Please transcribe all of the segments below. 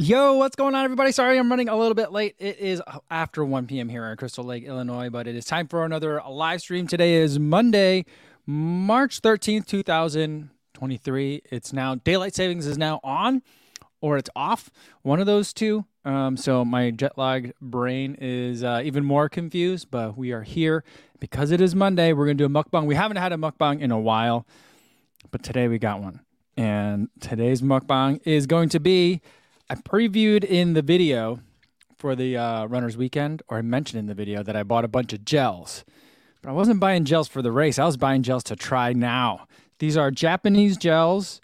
Yo, what's going on, everybody? Sorry I'm running a little bit late. It is after 1 p.m. here in Crystal Lake, Illinois, but it is time for another live stream. Today is Monday, March 13th, 2023. It's now daylight savings is now on or it's off, one of those two. Um, so my jet lagged brain is uh, even more confused, but we are here because it is Monday. We're going to do a mukbang. We haven't had a mukbang in a while, but today we got one. And today's mukbang is going to be I previewed in the video for the uh, Runners Weekend, or I mentioned in the video that I bought a bunch of gels. But I wasn't buying gels for the race. I was buying gels to try now. These are Japanese gels.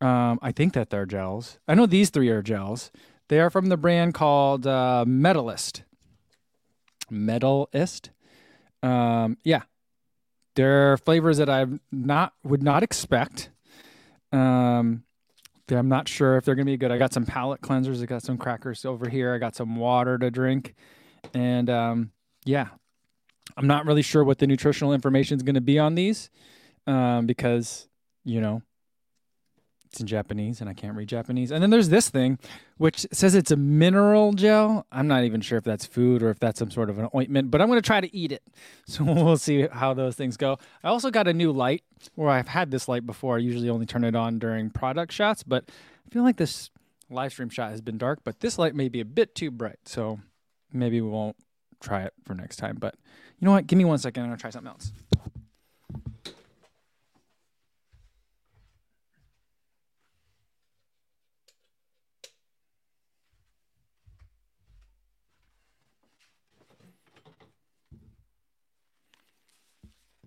Um, I think that they're gels. I know these three are gels. They are from the brand called uh, Medalist. Medalist. Um, yeah, they're flavors that I've not would not expect. Um, I'm not sure if they're gonna be good. I got some palate cleansers. I got some crackers over here. I got some water to drink, and um, yeah, I'm not really sure what the nutritional information is gonna be on these um, because you know it's in Japanese and I can't read Japanese. And then there's this thing, which says it's a mineral gel. I'm not even sure if that's food or if that's some sort of an ointment, but I'm going to try to eat it. So we'll see how those things go. I also got a new light where I've had this light before. I usually only turn it on during product shots, but I feel like this live stream shot has been dark, but this light may be a bit too bright. So maybe we won't try it for next time. But you know what? Give me one second. I'm going to try something else.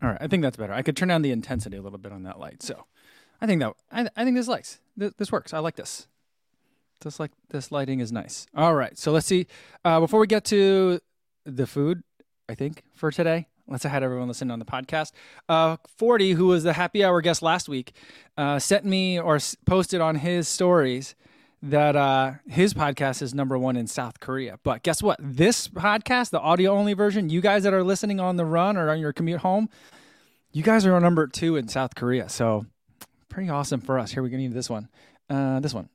All right, I think that's better. I could turn down the intensity a little bit on that light. So, I think that I, I think this lights th- this works. I like this. This like this lighting is nice. All right, so let's see. Uh, before we get to the food, I think for today, let's have everyone listen on the podcast. Uh, Forty, who was the happy hour guest last week, uh, sent me or posted on his stories that uh, his podcast is number one in South Korea. But guess what? This podcast, the audio only version, you guys that are listening on the run or on your commute home, you guys are number two in South Korea. So pretty awesome for us. Here we need this one. Uh, this one.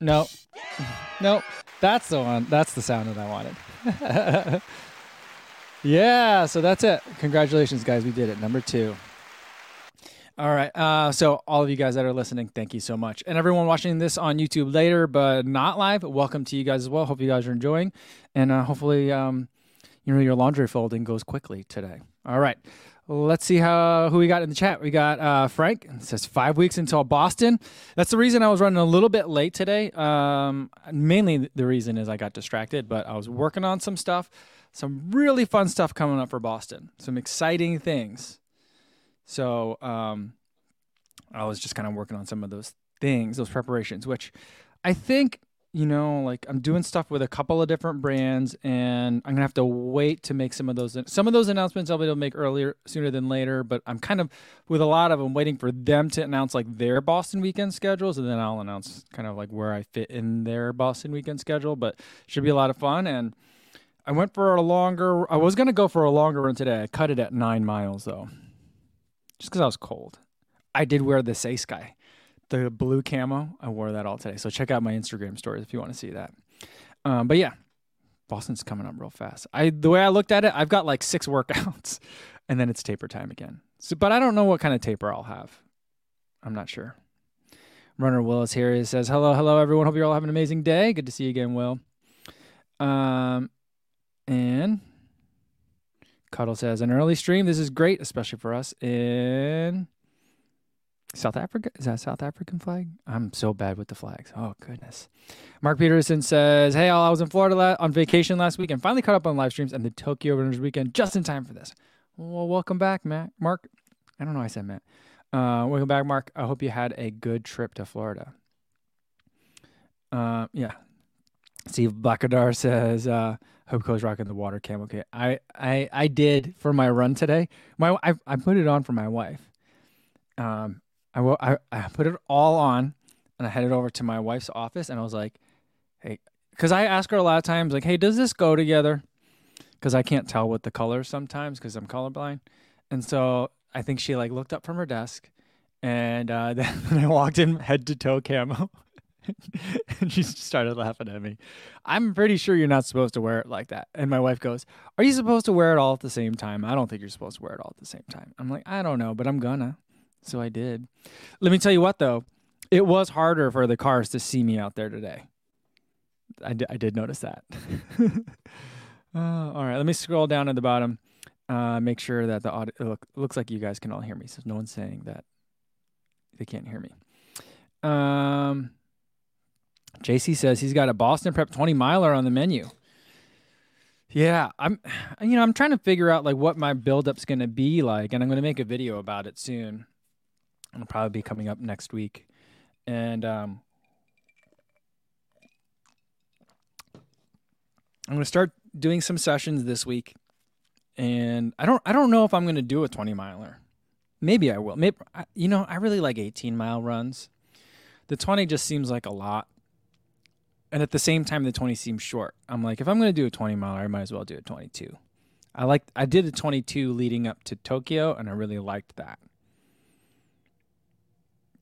No, no, that's the one. That's the sound that I wanted. yeah, so that's it. Congratulations, guys. We did it. Number two. All right. Uh, so all of you guys that are listening, thank you so much, and everyone watching this on YouTube later but not live, welcome to you guys as well. Hope you guys are enjoying, and uh, hopefully, um, you know, your laundry folding goes quickly today. All right. Let's see how who we got in the chat. We got uh, Frank. It says five weeks until Boston. That's the reason I was running a little bit late today. Um, mainly the reason is I got distracted, but I was working on some stuff, some really fun stuff coming up for Boston. Some exciting things. So um, I was just kind of working on some of those things, those preparations, which I think you know, like I'm doing stuff with a couple of different brands, and I'm gonna have to wait to make some of those. Some of those announcements I'll be able to make earlier, sooner than later. But I'm kind of with a lot of them waiting for them to announce like their Boston weekend schedules, and then I'll announce kind of like where I fit in their Boston weekend schedule. But should be a lot of fun. And I went for a longer. I was gonna go for a longer run today. I cut it at nine miles though, just because I was cold. I did wear the Saysky the blue camo. I wore that all today. So check out my Instagram stories if you want to see that. Um, but yeah, Boston's coming up real fast. I the way I looked at it, I've got like six workouts, and then it's taper time again. So, but I don't know what kind of taper I'll have. I'm not sure. Runner Will is here. He says, "Hello, hello, everyone. Hope you're all having an amazing day. Good to see you again, Will." Um, and Cuddle says, "An early stream. This is great, especially for us in." South Africa? Is that South African flag? I'm so bad with the flags. Oh, goodness. Mark Peterson says, Hey, all, I was in Florida la- on vacation last week and finally caught up on live streams and the Tokyo Runners weekend just in time for this. Well, welcome back, Matt. Mark. I don't know why I said Matt. Uh, welcome back, Mark. I hope you had a good trip to Florida. Uh, yeah. Steve Blackadar says, uh, Hope Ko's rocking the water cam. Okay. I, I, I did for my run today. My, I, I put it on for my wife. Um, I, I, I put it all on and I headed over to my wife's office and I was like, hey, because I ask her a lot of times, like, hey, does this go together? Because I can't tell with the colors sometimes because I'm colorblind. And so I think she like looked up from her desk and uh, then I walked in head to toe camo. and she started laughing at me. I'm pretty sure you're not supposed to wear it like that. And my wife goes, Are you supposed to wear it all at the same time? I don't think you're supposed to wear it all at the same time. I'm like, I don't know, but I'm gonna. So I did. Let me tell you what, though, it was harder for the cars to see me out there today. I, d- I did notice that. uh, all right, let me scroll down at the bottom. Uh, make sure that the audio look, looks like you guys can all hear me. So no one's saying that they can't hear me. Um, JC says he's got a Boston Prep 20 miler on the menu. Yeah, I'm you know, I'm trying to figure out like what my buildup's going to be like and I'm going to make a video about it soon. It'll probably be coming up next week. And um I'm going to start doing some sessions this week and I don't I don't know if I'm going to do a 20 miler. Maybe I will. Maybe you know I really like 18 mile runs. The 20 just seems like a lot, and at the same time the 20 seems short. I'm like if I'm going to do a 20 miler, I might as well do a 22. I like I did a 22 leading up to Tokyo, and I really liked that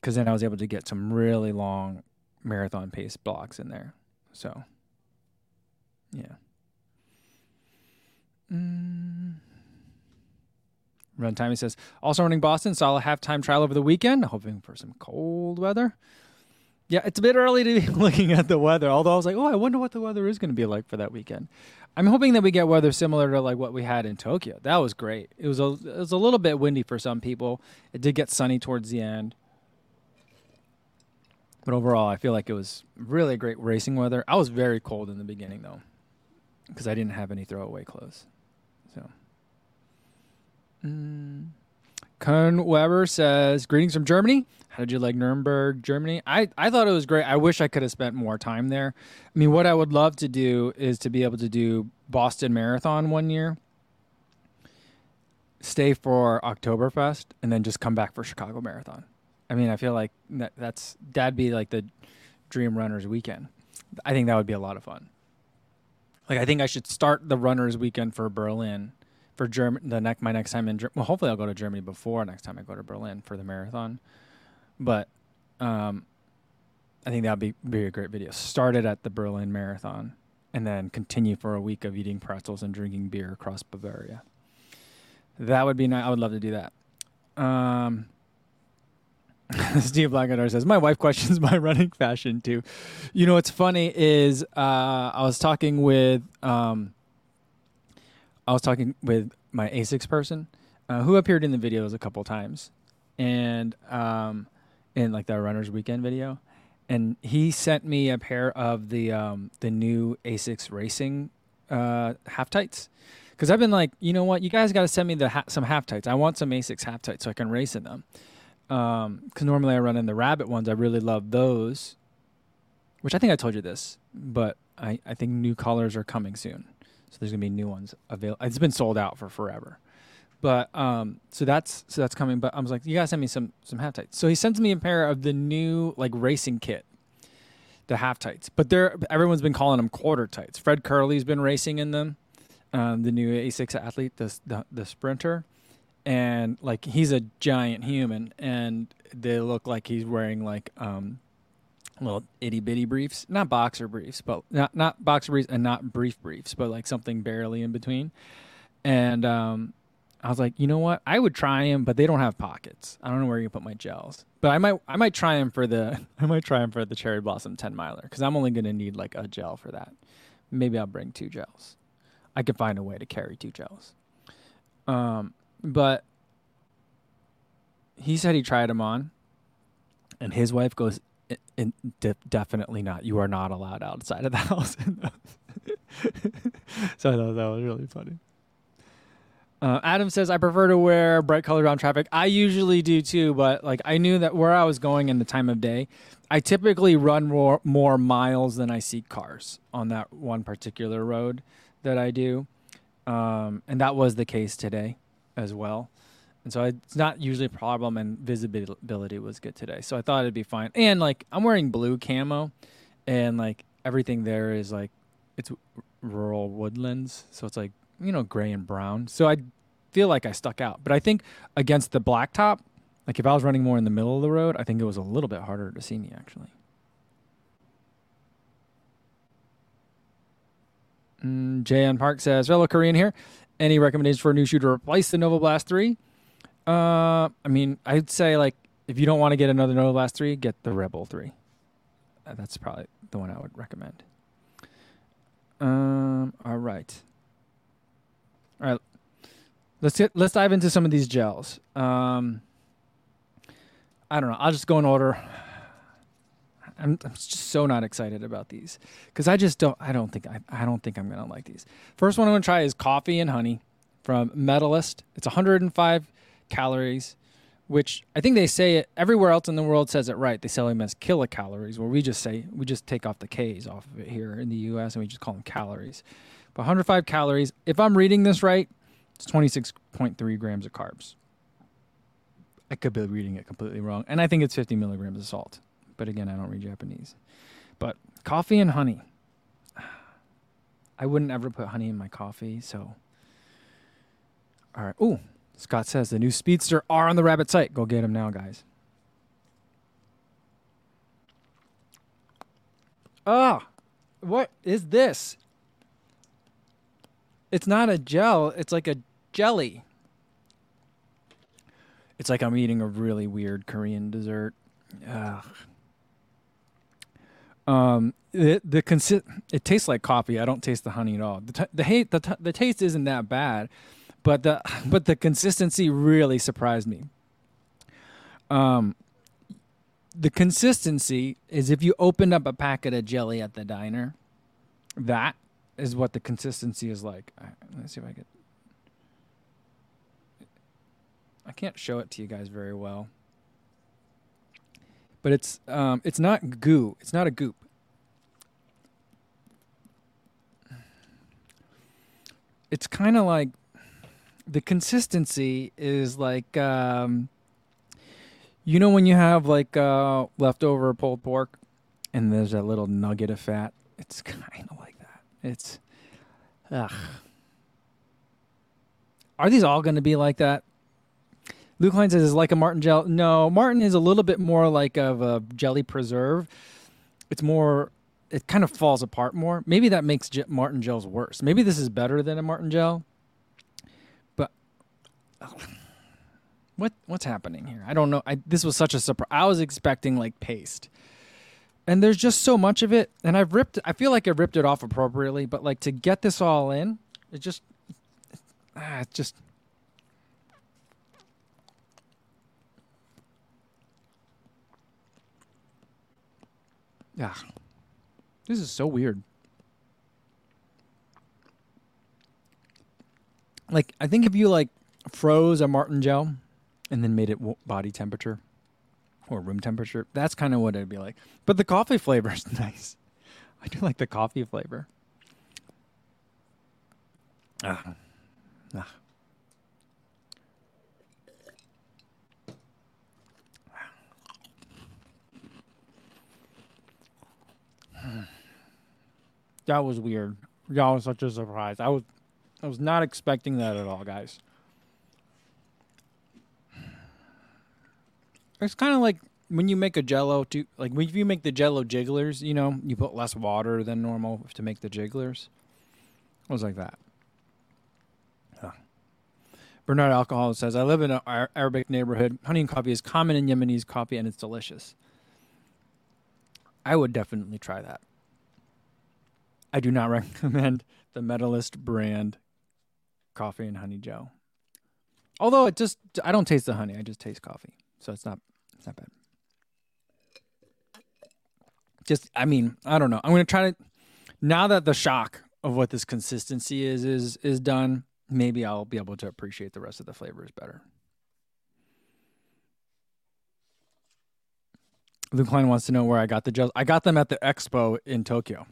because then I was able to get some really long marathon pace blocks in there. So, yeah. Mm. Run time, he says. Also running Boston, saw a halftime trial over the weekend, hoping for some cold weather. Yeah, it's a bit early to be looking at the weather, although I was like, oh, I wonder what the weather is going to be like for that weekend. I'm hoping that we get weather similar to like what we had in Tokyo. That was great. It was a it was a little bit windy for some people. It did get sunny towards the end. But overall, I feel like it was really great racing weather. I was very cold in the beginning though, because I didn't have any throwaway clothes. So, mm. Kern Weber says, "Greetings from Germany. How did you like Nuremberg, Germany? I I thought it was great. I wish I could have spent more time there. I mean, what I would love to do is to be able to do Boston Marathon one year." Stay for Oktoberfest and then just come back for Chicago Marathon. I mean, I feel like that, that's that'd be like the dream runners weekend. I think that would be a lot of fun. Like I think I should start the runners weekend for Berlin for Germany. The next my next time in Germany. Well, hopefully I'll go to Germany before next time I go to Berlin for the marathon. But um, I think that would be be a great video. Start it at the Berlin Marathon and then continue for a week of eating pretzels and drinking beer across Bavaria. That would be nice. I would love to do that. Um, Steve Blackadar says, My wife questions my running fashion too. You know, what's funny is uh, I was talking with um, I was talking with my ASICS person uh, who appeared in the videos a couple times, and um, in like the runners weekend video, and he sent me a pair of the um, the new ASICS racing uh, half tights because I've been like, you know what, you guys got to send me the ha- some half tights. I want some ASICS half tights so I can race in them. Because um, normally I run in the rabbit ones. I really love those, which I think I told you this, but I, I think new colors are coming soon. So there's gonna be new ones available. It's been sold out for forever, but um, so that's so that's coming. But I was like, you guys send me some some half tights. So he sends me a pair of the new like racing kit, the half tights. But they're everyone's been calling them quarter tights. Fred Kerley's been racing in them, um, the new ASICS athlete, the, the the sprinter, and like he's a giant human, and they look like he's wearing like um little itty bitty briefs, not boxer briefs, but not not boxer briefs and not brief briefs, but like something barely in between. And um, I was like, you know what? I would try them, but they don't have pockets. I don't know where you put my gels, but I might I might try them for the I might try them for the cherry blossom ten miler because I'm only gonna need like a gel for that. Maybe I'll bring two gels. I could find a way to carry two gels. Um, but he said he tried them on, and his wife goes, in, de- definitely not. You are not allowed outside of the house. so I thought that was really funny. Uh, Adam says, I prefer to wear bright colors on traffic. I usually do too, but like I knew that where I was going in the time of day, I typically run more, more miles than I see cars on that one particular road that I do. Um, and that was the case today as well. And so I, it's not usually a problem, and visibility was good today. So I thought it'd be fine. And like I'm wearing blue camo, and like everything there is like it's rural woodlands, so it's like you know gray and brown. So I feel like I stuck out. But I think against the blacktop, like if I was running more in the middle of the road, I think it was a little bit harder to see me actually. Mm, Jay on Park says, "Hello, Korean here. Any recommendations for a new shoe to replace the Novablast 3? Uh, I mean, I'd say like if you don't want to get another Novablast 3, get the Rebel 3. Uh, that's probably the one I would recommend. Um, all right. All right. Let's get let's dive into some of these gels. Um, I don't know. I'll just go in order. I'm, I'm just so not excited about these because I just don't. I don't think I, I don't think I'm gonna like these. First one I'm gonna try is coffee and honey from Medalist. It's 105 calories, which I think they say it everywhere else in the world says it right. They sell them as kilocalories, where we just say we just take off the K's off of it here in the U.S. and we just call them calories. But 105 calories. If I'm reading this right, it's 26.3 grams of carbs. I could be reading it completely wrong. And I think it's 50 milligrams of salt. But again, I don't read Japanese. But coffee and honey. I wouldn't ever put honey in my coffee, so. All right. Ooh, Scott says the new Speedster are on the Rabbit site. Go get them now, guys. Ah, what is this? It's not a gel, it's like a jelly. It's like I'm eating a really weird Korean dessert. Ugh. Um, the the consi- it tastes like coffee. I don't taste the honey at all. The t- the hate the t- the taste isn't that bad, but the but the consistency really surprised me. Um, the consistency is if you opened up a packet of jelly at the diner, that is what the consistency is like. Right, let's see if I get. I can't show it to you guys very well, but it's um, it's not goo. It's not a goop. It's kind of like the consistency is like um, you know when you have like uh, leftover pulled pork and there's a little nugget of fat. It's kind of like that. It's ugh. Are these all going to be like that? Luke says, is like a Maurten gel. No, Maurten is a little bit more like of a jelly preserve. It's more, it kind of falls apart more. Maybe that makes Maurten gels worse. Maybe this is better than a Maurten gel. But what what's happening here? I don't know. I, this was such a surprise. I was expecting like paste. And there's just so much of it. And I've ripped, I feel like I ripped it off appropriately. But like to get this all in, it just, ah, it just, Yeah. This is so weird. Like I think if you like froze a Maurten gel and then made it body temperature or room temperature, that's kind of what it'd be like. But the coffee flavor is nice. I do like the coffee flavor. Ah. Ah. That was weird. That was such a surprise. I was I was not expecting that at all, guys. It's kind of like when you make a jello to like when you make the jello jigglers, you know, you put less water than normal to make the jigglers. It was like that. Huh. Bernard Alcohol says, I live in an Arabic neighborhood. Honey and coffee is common in Yemenis coffee and it's delicious. I would definitely try that. I do not recommend the Medalist brand coffee and honey gel. Although it just I don't taste the honey, I just taste coffee. So it's not it's not bad. Just I mean, I don't know. I'm going to try to now that the shock of what this consistency is is is done, maybe I'll be able to appreciate the rest of the flavors better. Luke Klein wants to know where I got the gels. I got them at the expo in Tokyo.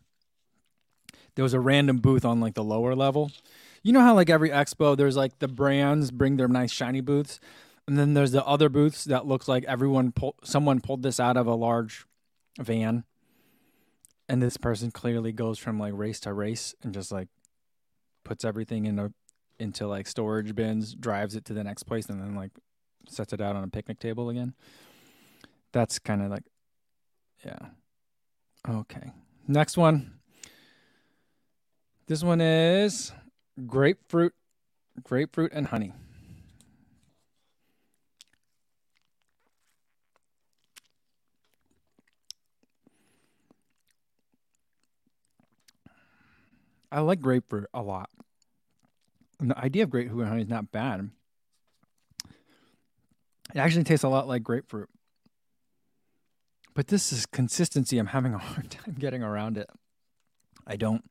There was a random booth on like the lower level. You know how like every expo there's like the brands bring their nice shiny booths, and then there's the other booths that looks like everyone pull, someone pulled this out of a large van, and this person clearly goes from like race to race and just like puts everything in a into like storage bins, drives it to the next place, and then like sets it out on a picnic table again. That's kind of like, yeah. Okay. Next one. This one is grapefruit, grapefruit and honey. I like grapefruit a lot. And the idea of grapefruit and honey is not bad. It actually tastes a lot like grapefruit. But this is consistency. I'm having a hard time getting around it. I don't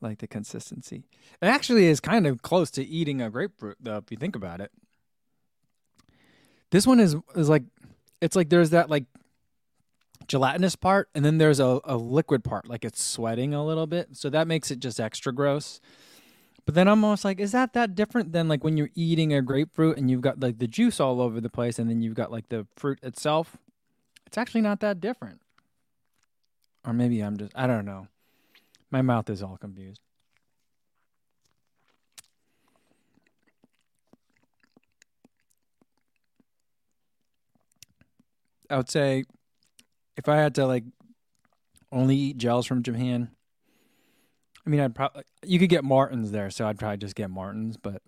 like the consistency. It actually is kind of close to eating a grapefruit, though, if you think about it. This one is is like it's like there's that like gelatinous part, and then there's a, a liquid part, like it's sweating a little bit. So that makes it just extra gross. But then I'm almost like, is that that different than like when you're eating a grapefruit and you've got like the juice all over the place, and then you've got like the fruit itself? It's actually not that different. Or maybe I'm just I don't know. My mouth is all confused. I would say if I had to like only eat gels from Japan, I mean, I'd probably you could get Maurtens there, so I'd probably just get Maurtens. But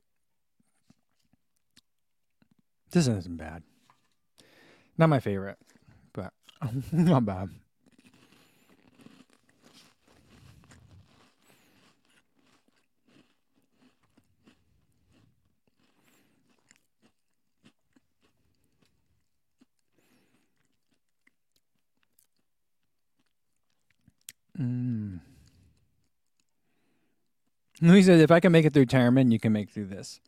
this isn't bad. Not my favorite, not bad. Mm. He said, if I can make it through Terramin, you can make through this.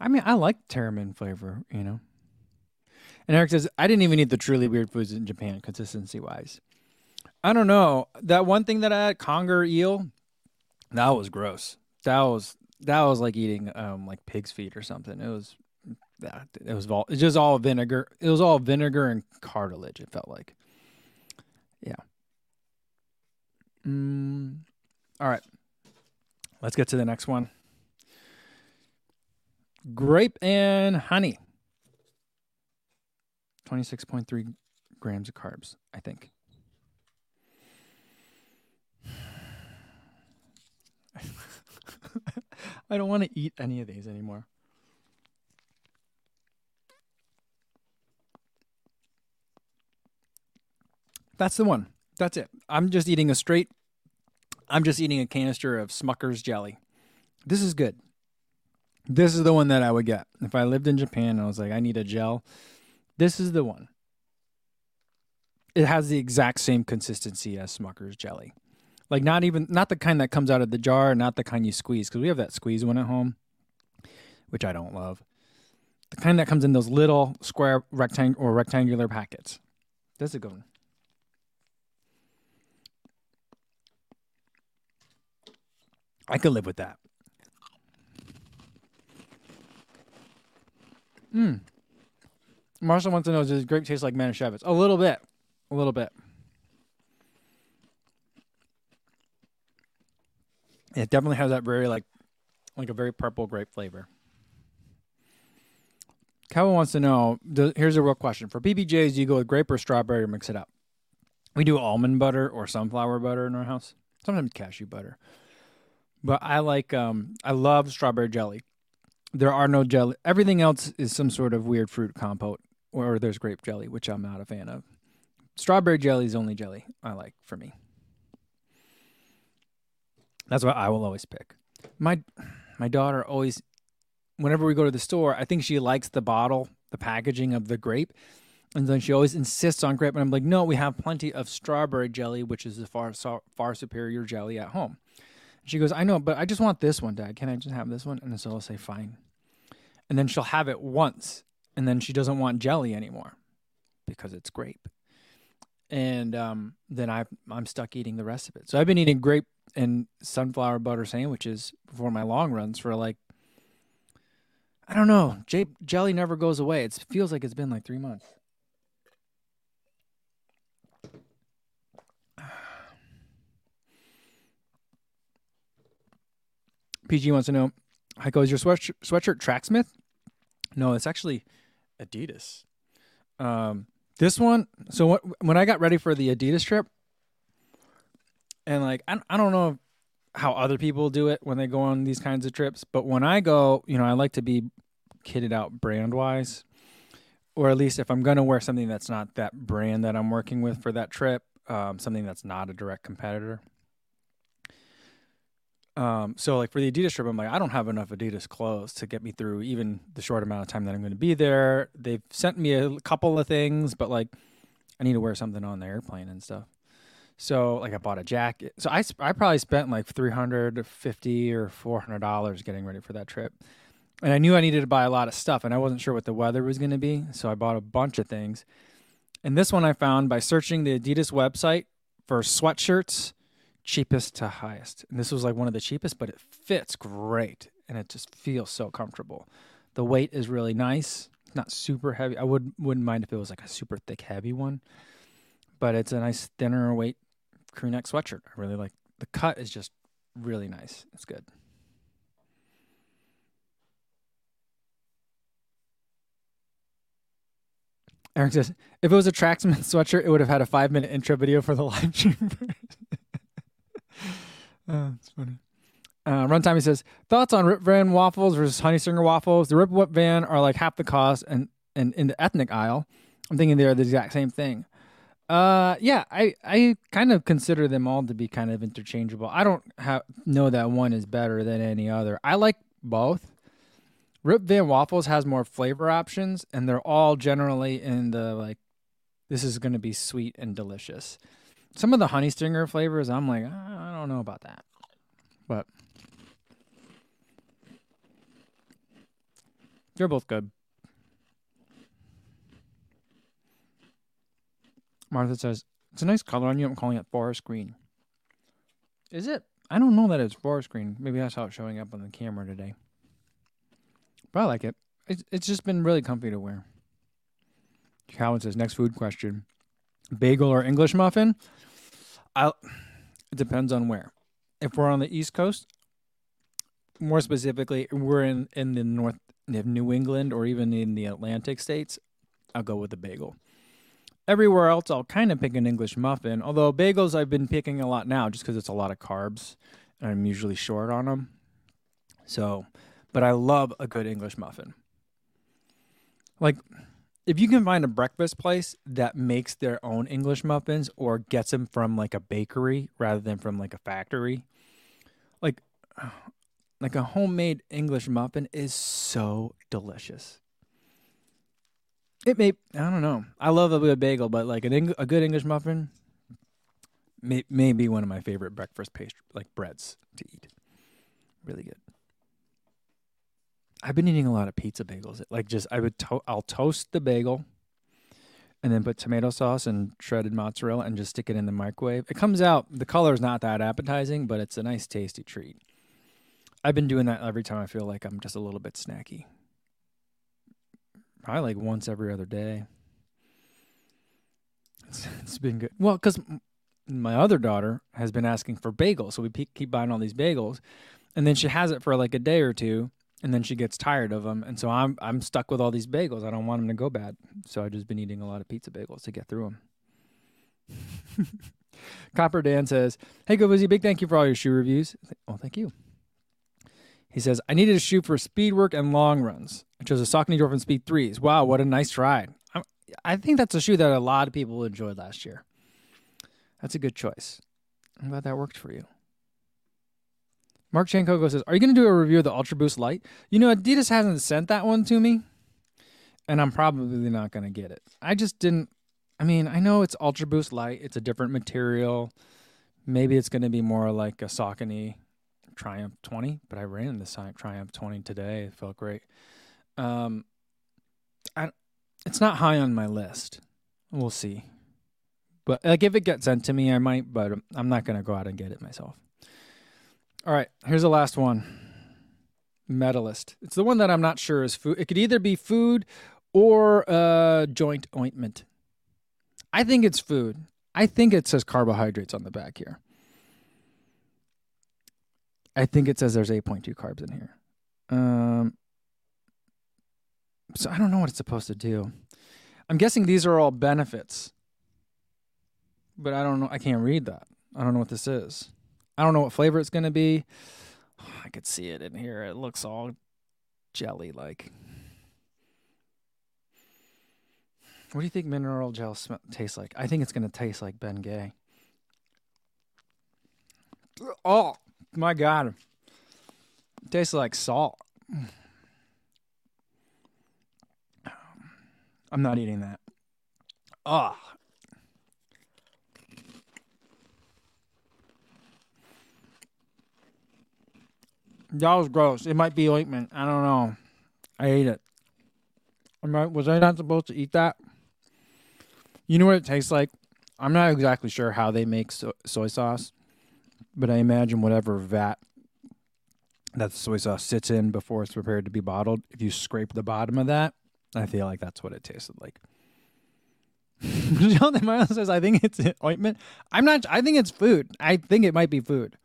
I mean, I like Terramin flavor, you know. And Eric says, I didn't even eat the truly weird foods in Japan, consistency wise. I don't know. That one thing that I had, conger eel, that was gross. That was that was like eating um like pig's feet or something. It was that it was all it's just all vinegar. It was all vinegar and cartilage. It felt like. Yeah. Mm, all right. Let's get to the next one. Grape and honey. 26.3 grams of carbs, I think. I don't want to eat any of these anymore. That's the one. That's it. I'm just eating a straight. I'm just eating a canister of Smucker's jelly. This is good. This is the one that I would get if I lived in Japan and I was like, I need a gel. This is the one. It has the exact same consistency as Smucker's jelly. Like not even not the kind that comes out of the jar, not the kind you squeeze because we have that squeeze one at home, which I don't love. The kind that comes in those little square rectangle or rectangular packets. That's a good one. I could live with that. Hmm. Marshall wants to know does grape taste like Manischewitz? A little bit. A little bit. It definitely has that very like like a very purple grape flavor. Kevin wants to know here's a real question. For PBJs, do you go with grape or strawberry or mix it up? We do almond butter or sunflower butter in our house. Sometimes cashew butter. But I like um I love strawberry jelly. There are no jelly. Everything else is some sort of weird fruit compote or there's grape jelly, which I'm not a fan of. Strawberry jelly is only jelly I like for me. That's what I will always pick. My my daughter always whenever we go to the store, I think she likes the bottle, the packaging of the grape. And then she always insists on grape and I'm like, "No, we have plenty of strawberry jelly, which is the far far superior jelly at home." She goes, I know, but I just want this one, Dad. Can I just have this one? And so I'll say, fine. And then she'll have it once, and then she doesn't want jelly anymore because it's grape. And um, then I, I'm stuck eating the rest of it. So I've been eating grape and sunflower butter sandwiches for my long runs for like, I don't know. J- jelly never goes away. It feels like it's been like three months. PG wants to know, Heiko, is your sweatshirt, sweatshirt Tracksmith? No, it's actually Adidas. Um, this one, so what, when I got ready for the Adidas trip, and like I, I don't know how other people do it when they go on these kinds of trips, but when I go, you know, I like to be kitted out brand wise, or at least if I'm going to wear something that's not that brand that I'm working with for that trip, um, something that's not a direct competitor. Um, so like for the Adidas trip, I'm like, I don't have enough Adidas clothes to get me through even the short amount of time that I'm going to be there. They've sent me a couple of things, but like I need to wear something on the airplane and stuff. So like I bought a jacket. So I, I probably spent like 350 or 400 dollars getting ready for that trip. And I knew I needed to buy a lot of stuff and I wasn't sure what the weather was going to be, so I bought a bunch of things. And this one I found by searching the Adidas website for sweatshirts cheapest to highest. And this was like one of the cheapest, but it fits great and it just feels so comfortable. The weight is really nice. not super heavy. I would wouldn't mind if it was like a super thick heavy one. But it's a nice thinner weight crew neck sweatshirt. I really like the cut is just really nice. It's good. Eric says, if it was a Tracksmith sweatshirt, it would have had a five minute intro video for the live stream. Oh, that's funny. Uh, runtime he says thoughts on Rip Van waffles versus Honey Stinger waffles. The Rip Van are like half the cost, and and in the ethnic aisle, I'm thinking they're the exact same thing. Uh, yeah, I I kind of consider them all to be kind of interchangeable. I don't have know that one is better than any other. I like both. Rip Van Waffles has more flavor options, and they're all generally in the like, this is going to be sweet and delicious. Some of the honey stinger flavors, I'm like, ah, I don't know about that. But they're both good. Martha says, It's a nice color on you. I'm calling it forest green. Is it? I don't know that it's forest green. Maybe that's how it's showing up on the camera today. But I like it. It's, it's just been really comfy to wear. Calvin says, Next food question bagel or English muffin? I it depends on where. If we're on the East Coast, more specifically, we're in in the north of New England or even in the Atlantic states, I'll go with the bagel. Everywhere else, I'll kind of pick an English muffin. Although bagels, I've been picking a lot now, just because it's a lot of carbs, and I'm usually short on them. So, but I love a good English muffin. Like if you can find a breakfast place that makes their own English muffins or gets them from like a bakery rather than from like a factory, like like a homemade English muffin is so delicious. It may I don't know. I love a good bagel, but like an Eng- a good English muffin may may be one of my favorite breakfast pastry like breads to eat. Really good. I've been eating a lot of pizza bagels. Like just I would to- I'll toast the bagel and then put tomato sauce and shredded mozzarella and just stick it in the microwave. It comes out the color is not that appetizing, but it's a nice tasty treat. I've been doing that every time I feel like I'm just a little bit snacky. Probably like once every other day. it's, it's been good. Well, because my other daughter has been asking for bagels, so we keep buying all these bagels, and then she has it for like a day or two, and then she gets tired of them, and so I'm I'm stuck with all these bagels. I don't want them to go bad, so I've just been eating a lot of pizza bagels to get through them. Copper Dan says, "Hey, Kofuzi, big thank you for all your shoe reviews. Oh, thank you." He says, "I needed a shoe for speed work and long runs. I chose a Saucony Endorphin Speed Threes. Wow, what a nice ride! I, I think that's a shoe that a lot of people enjoyed last year. That's a good choice. I'm glad that worked for you." Mark Chankogo says, "Are you going to do a review of the Ultra Boost Light? You know, Adidas hasn't sent that one to me, and I'm probably not going to get it. I just didn't. I mean, I know it's Ultra Boost Light. It's a different material. Maybe it's going to be more like a Saucony Triumph 20, but I ran the Triumph 20 today. It felt great. Um, I, it's not high on my list. We'll see. But like if it gets sent to me, I might. But I'm not going to go out and get it myself." All right, here's the last one. Medalist. It's the one that I'm not sure is food. It could either be food or uh, joint ointment. I think it's food. I think it says carbohydrates on the back here. I think it says there's 8.2 carbs in here. Um, so I don't know what it's supposed to do. I'm guessing these are all benefits, but I don't know. I can't read that. I don't know what this is. I don't know what flavor it's gonna be. I could see it in here. It looks all jelly like. What do you think mineral gel sm- tastes like? I think it's gonna taste like Bengay. Oh my god, it tastes like salt. I'm not eating that. Ah. That was gross. It might be ointment. I don't know. I ate it. Am I, was I not supposed to eat that? You know what it tastes like? I'm not exactly sure how they make so- soy sauce, but I imagine whatever vat that the soy sauce sits in before it's prepared to be bottled, if you scrape the bottom of that, I feel like that's what it tasted like. Michelle says, I think it's ointment. I'm not, I think it's food. I think it might be food.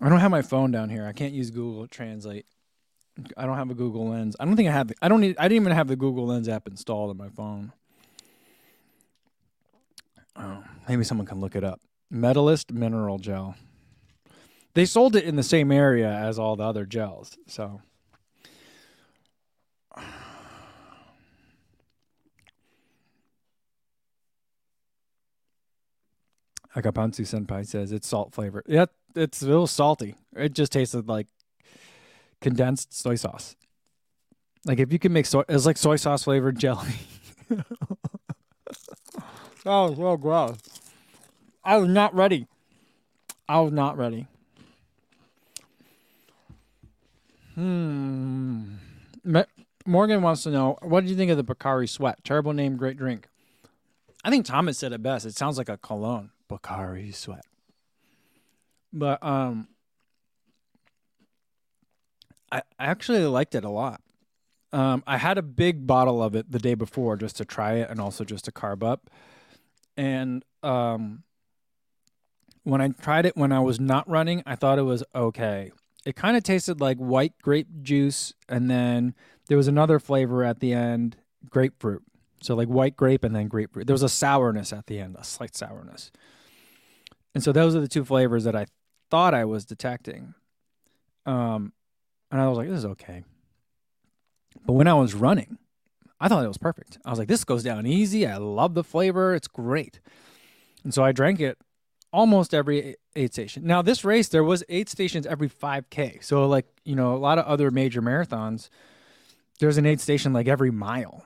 I don't have my phone down here. I can't use Google Translate. I don't have a Google Lens. I don't think I have. The, I don't need. I didn't even have the Google Lens app installed on my phone. Oh, maybe someone can look it up. Medalist mineral gel. They sold it in the same area as all the other gels, so. Akapansu Senpai says it's salt flavored. Yeah, it's a little salty. It just tasted like condensed soy sauce. Like if you can make soy, it's like soy sauce flavored jelly. oh, so gross. I was not ready. I was not ready. Hmm. Morgan wants to know what do you think of the Pocari Sweat? Terrible name, great drink. I think Thomas said it best. It sounds like a cologne. Pocari Sweat. But um I actually liked it a lot. Um I had a big bottle of it the day before just to try it and also just to carb up. And um when I tried it when I was not running, I thought it was okay. It kind of tasted like white grape juice and then there was another flavor at the end, grapefruit. So like white grape and then grapefruit. There was a sourness at the end, a slight sourness. And so those are the two flavors that I thought I was detecting. Um, and I was like, this is okay. But when I was running, I thought it was perfect. I was like, this goes down easy. I love the flavor. It's great. And so I drank it almost every aid station. Now, this race, there was aid stations every 5K. So, like, you know, a lot of other major marathons, there's an aid station like every mile,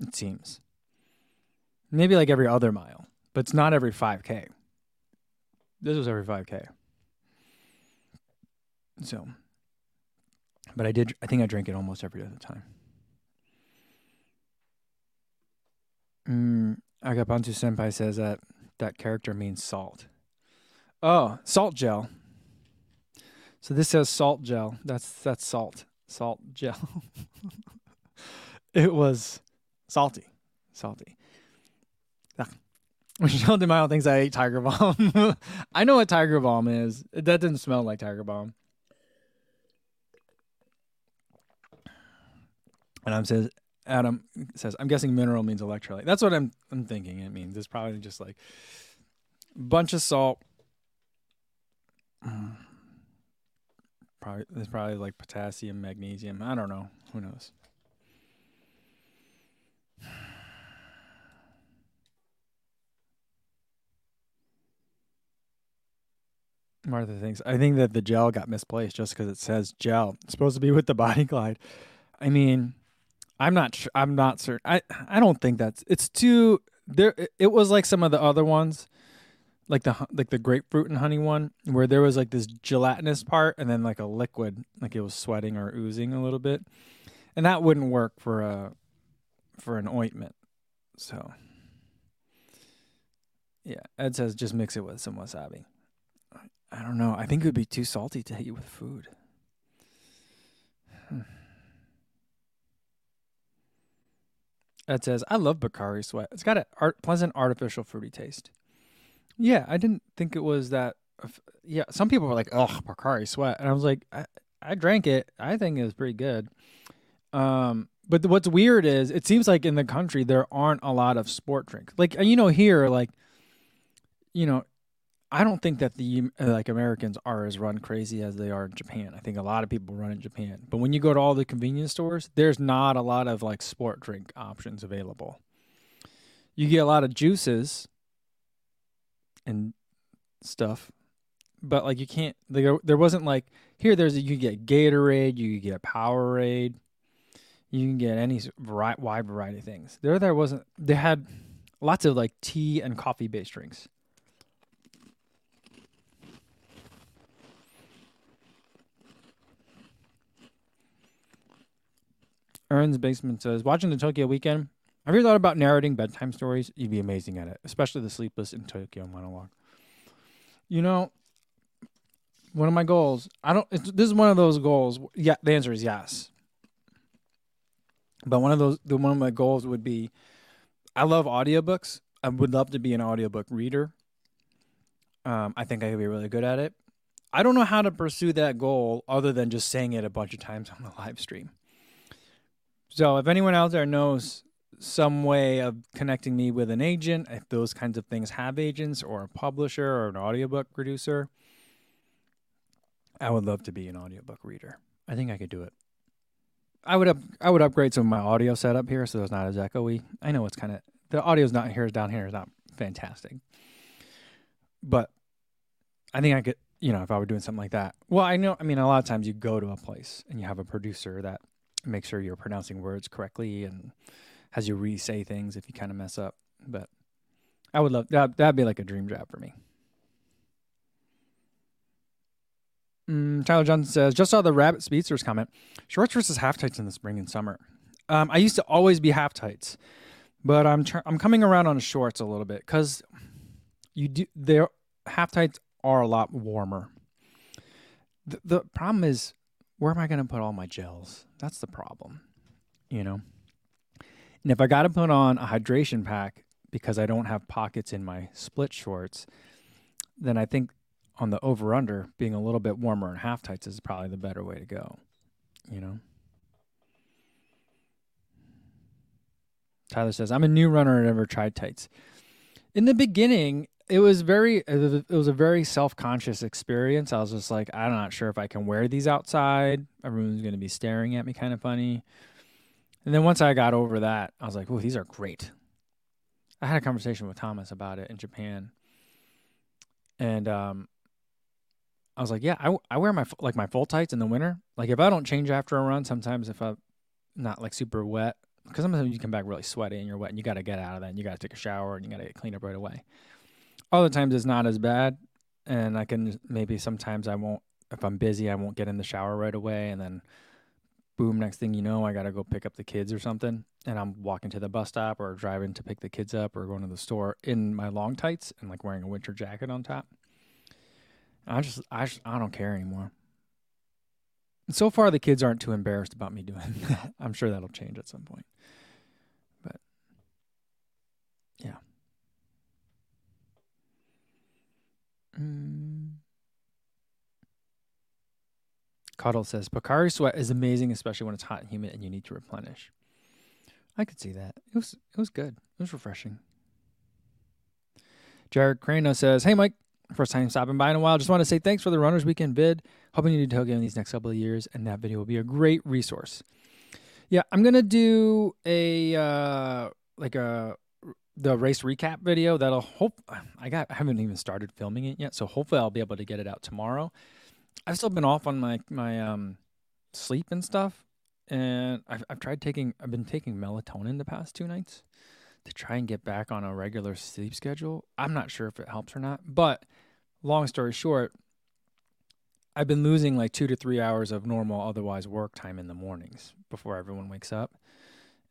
it seems. Maybe like every other mile, but it's not every 5K. This was every 5K. So, but I did, I think I drank it almost every other time. Mm, Agapantu Senpai says that that character means salt. Oh, salt gel. So this says salt gel. That's that's salt. Salt gel. it was salty. Salty. Michelle DeMaio thinks I ate Tiger Balm. I know what Tiger Balm is. That didn't smell like Tiger Balm. And I'm says Adam says I'm guessing mineral means electrolyte. That's what I'm I'm thinking it means. It's probably just like a bunch of salt. Mm. Probably there's probably like potassium, magnesium. I don't know. Who knows? Martha thinks I think that the gel got misplaced just because it says gel. It's supposed to be with the body glide. I mean, I'm not. Sure, I'm not certain. I I don't think that's. It's too. There. It was like some of the other ones, like the like the grapefruit and honey one, where there was like this gelatinous part and then like a liquid, like it was sweating or oozing a little bit, and that wouldn't work for a for an ointment. So. Yeah, Ed says just mix it with some wasabi. I don't know. I think it would be too salty to eat with food. Hmm. Ed says, I love Pocari Sweat. It's got a art, pleasant artificial fruity taste. Yeah, I didn't think it was that. Yeah, some people were like, oh, Pocari Sweat. And I was like, I, I drank it. I think it was pretty good. Um, but what's weird is it seems like in the country there aren't a lot of sport drinks. Like, you know, here, like, you know, I don't think that the uh, like Americans are as run crazy as they are in Japan. I think a lot of people run in Japan. But when you go to all the convenience stores, there's not a lot of like sport drink options available. You get a lot of juices and stuff, but like you can't there wasn't like here there's a, you can get Gatorade, you get Powerade, you can get any variety, wide variety of things. There there wasn't they had lots of like tea and coffee based drinks. Aaron's Basement says, watching the Tokyo weekend, have you thought about narrating bedtime stories? You'd be amazing at it, especially the Sleepless in Tokyo monologue. You know, one of my goals, I don't, this is one of those goals. Yeah, the answer is yes. But one of those, the one of my goals would be, I love audiobooks. I would love to be an audiobook reader. Um, I think I could be really good at it. I don't know how to pursue that goal other than just saying it a bunch of times on the live stream. So if anyone out there knows some way of connecting me with an agent, if those kinds of things have agents or a publisher or an audiobook producer, I would love to be an audiobook reader. I think I could do it. I would up, I would upgrade some of my audio setup here so it's not as echoey. I know it's kind of the audio's not here down here is not fantastic. But I think I could, you know, if I were doing something like that. Well, I know I mean a lot of times you go to a place and you have a producer that make sure you're pronouncing words correctly and has you re-say things if you kind of mess up. But I would love that. That'd be like a dream job for me. Mm, Tyler Johnson says, just saw the Rabbit Speedsters comment. Shorts versus half tights in the spring and summer. Um, I used to always be half tights, but I'm tr- I'm coming around on shorts a little bit because you do their half tights are a lot warmer. The, the problem is where am I going to put all my gels? That's the problem, you know? And if I got to put on a hydration pack because I don't have pockets in my split shorts, then I think on the over under, being a little bit warmer in half tights is probably the better way to go, you know? Tyler says, I'm a new runner and never tried tights. In the beginning, it was very it was a very self-conscious experience. I was just like i'm not sure if i can wear these outside. Everyone's going to be staring at me kind of funny. And then once i got over that i was like oh these are great. I had a conversation with thomas about it in japan. And um i was like yeah i, I wear my like my full tights in the winter. Like if i don't change after a run sometimes if i'm not like super wet because sometimes you come back really sweaty and you're wet and you got to get out of that and you got to take a shower and you got to get cleaned up right away other times it's not as bad, and I can maybe sometimes I won't if I'm busy I won't get in the shower right away, and then boom, next thing you know I gotta go pick up the kids or something, and I'm walking to the bus stop or driving to pick the kids up or going to the store in my long tights and like wearing a winter jacket on top. I just I just, I don't care anymore. So far, the kids aren't too embarrassed about me doing that. I'm sure that'll change at some point. But yeah. Mm. Cuddle says Pocari Sweat is amazing, especially when it's hot and humid and you need to replenish. I could see that. It was it was good. It was refreshing. Jared Crano says, Hey Mike, first time stopping by in a while. Just want to say thanks for the Runners Weekend vid. Hoping you do Tokyo in these next couple of years, and that video will be a great resource. Yeah, I'm gonna do a uh like a the race recap video that'll hope I got I haven't even started filming it yet, so hopefully I'll be able to get it out tomorrow. I've still been off on my my um sleep and stuff, and I've I've tried taking I've been taking melatonin the past two nights to try and get back on a regular sleep schedule. I'm not sure if it helps or not, but long story short, I've been losing like two to three hours of normal otherwise work time in the mornings before everyone wakes up,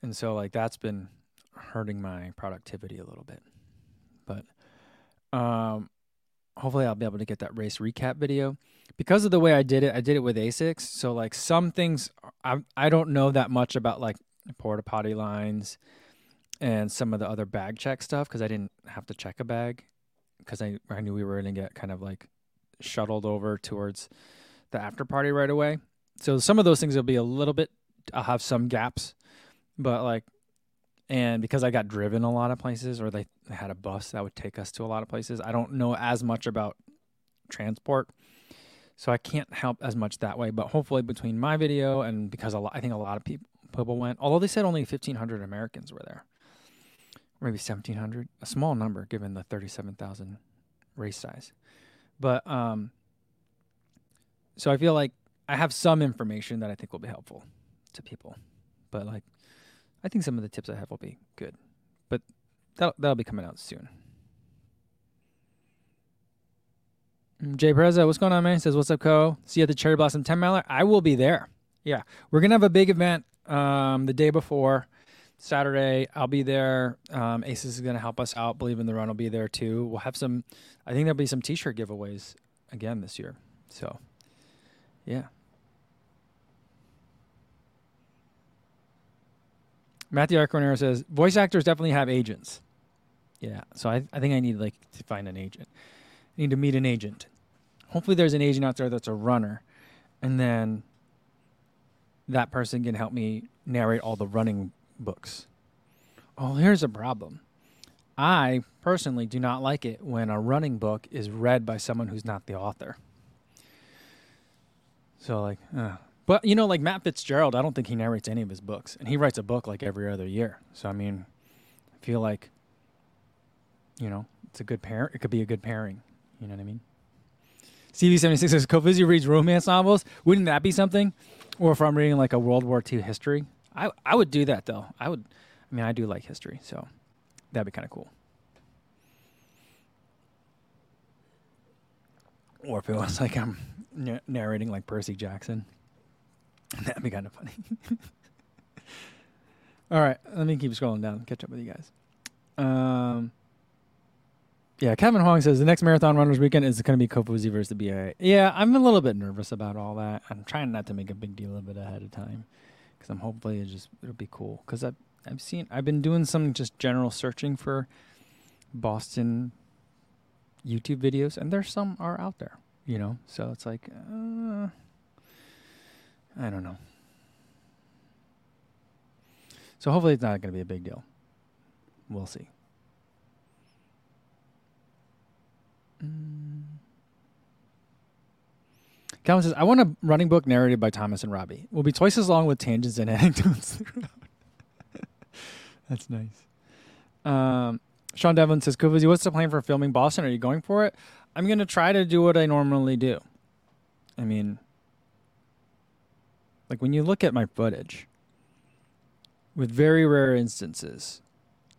and so like that's been hurting my productivity a little bit. But um, hopefully I'll be able to get that race recap video. Because of the way I did it, I did it with Asics. So like some things I I don't know that much about like porta potty lines and some of the other bag check stuff because I didn't have to check a bag because I I knew we were gonna get kind of like shuttled over towards the after party right away. So some of those things will be a little bit I'll have some gaps, but like and because I got driven a lot of places, or they had a bus that would take us to a lot of places, I don't know as much about transport, so I can't help as much that way. But hopefully, between my video and because a lot, I think a lot of people people went, although they said only 1,500 Americans were there, maybe 1,700, a small number given the 37,000 race size. But um, so I feel like I have some information that I think will be helpful to people. But like, I think some of the tips I have will be good. But that'll, that'll be coming out soon. Mm, Jay Preza, what's going on, man? He says, What's up, Ko? See you at the Cherry Blossom 10 miler. I will be there. Yeah. We're to have a big event um, the day before. Saturday, I'll be there. Um, Asics is to help us out. Believe in the Run will be there too. We'll have some, I think there'll be some t shirt giveaways again this year. So, yeah. Matthew Arconero says voice actors definitely have agents. Yeah, so I, I think I need like to find an agent. I need to meet an agent. Hopefully, there's an agent out there that's a runner, and then that person can help me narrate all the running books. Oh, here's a problem. I personally do not like it when a running book is read by someone who's not the author. So like, uh, but you know, like Matt Fitzgerald, I don't think he narrates any of his books, and he writes a book like every other year. So I mean, I feel like, you know, it's a good pair. It could be a good pairing. You know what I mean? CV76 says Kofuzi reads romance novels. Wouldn't that be something? Or if I'm reading like a World War II history, I I would do that though. I would. I mean, I do like history, so that'd be kind of cool. Or if it was like I'm narrating like Percy Jackson. That'd be kind of funny. All right, let me keep scrolling down, catch up with you guys. Um, yeah, Kevin Huang says the next marathon runners weekend is going to be Kofuzi versus the BAA. Yeah, I'm a little bit nervous about all that. I'm trying not to make a big deal of it ahead of time because I'm hopefully it just it'll be cool. Because I've I've seen I've been doing some just general searching for Boston YouTube videos, and there's some are out there you know so it's like uh, i don't know so hopefully it's not going to be a big deal we'll see mm. Calvin says, I want a running book narrated by Thomas and Robbie. Will be twice as long with tangents and anecdotes That's nice. Um, Sean Devlin says, Kofuzi, what's the plan for filming Boston? Are you going for it? I'm going to try to do what I normally do. I mean, like when you look at my footage, with very rare instances,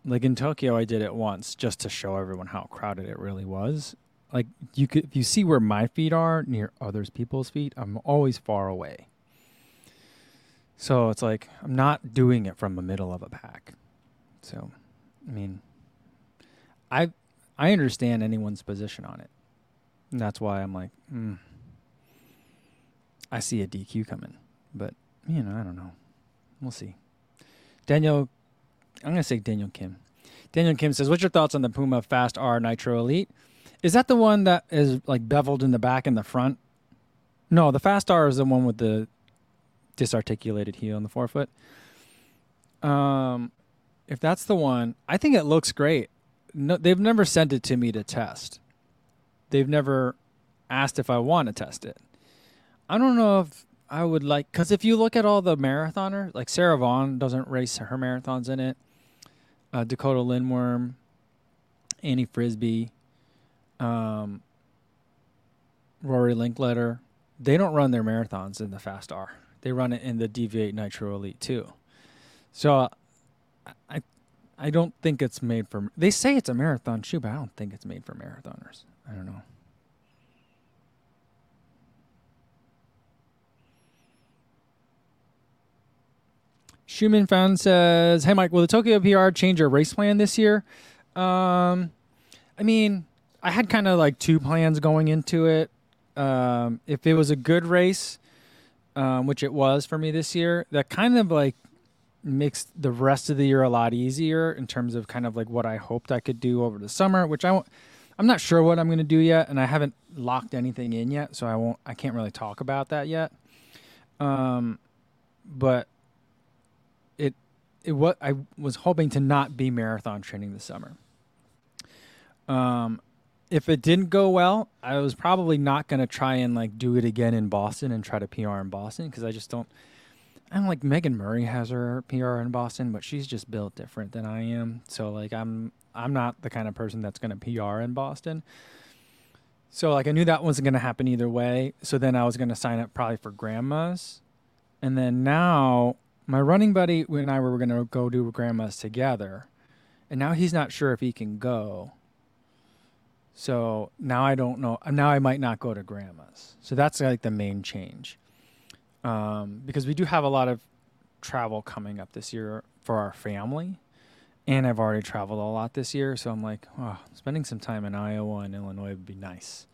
like in Tokyo, I did it once just to show everyone how crowded it really was. Like you could, if you see where my feet are near others people's feet, I'm always far away. So it's like I'm not doing it from the middle of a pack. So, I mean, I I understand anyone's position on it. And that's why I'm like, mm, I see a DQ coming, but you know, I don't know. We'll see. Daniel, I'm gonna say Daniel Kim. Daniel Kim says, "What's your thoughts on the Puma Fast R Nitro Elite? Is that the one that is like beveled in the back and the front? No, the Fast R is the one with the disarticulated heel in the forefoot. Um, if that's the one, I think it looks great. No, they've never sent it to me to test they've never asked if I want to test it. I don't know if I would like because if you look at all the marathoners, like Sara Vaughn doesn't race her marathons in it. Uh, Dakota Lindwurm, Annie Frisbie, um, Rory Linkletter, they don't run their marathons in the Fast R. They run it in the Deviate Nitro Elite 2. So I I don't think it's made for. They say it's a marathon shoe, but I don't think it's made for marathoners. I don't know. Schumann fan says, "Hey Mike, will the Tokyo PR change your race plan this year?" Um, I mean, I had kind of like two plans going into it. Um, if it was a good race, um, which it was for me this year, that kind of like makes the rest of the year a lot easier in terms of kind of like what I hoped I could do over the summer, which I won't. I'm not sure what I'm going to do yet, and I haven't locked anything in yet, so I won't. I can't really talk about that yet. Um, but it what I was hoping to not be marathon training this summer. Um, if it didn't go well, I was probably not going to try and like do it again in Boston and try to PR in Boston because I just don't. I don't like Meaghan Murray has her PR in Boston, but she's just built different than I am. So like I'm I'm not the kind of person that's going to PR in Boston. So like I knew that wasn't going to happen either way. So then I was going to sign up probably for grandma's, and then now my running buddy and I were going to go do grandma's together, and now he's not sure if he can go. So now I don't know. Now I might not go to grandma's. So that's like the main change, um, because we do have a lot of travel coming up this year for our family, and I've already traveled a lot this year. So I'm like, oh, spending some time in Iowa and Illinois would be nice.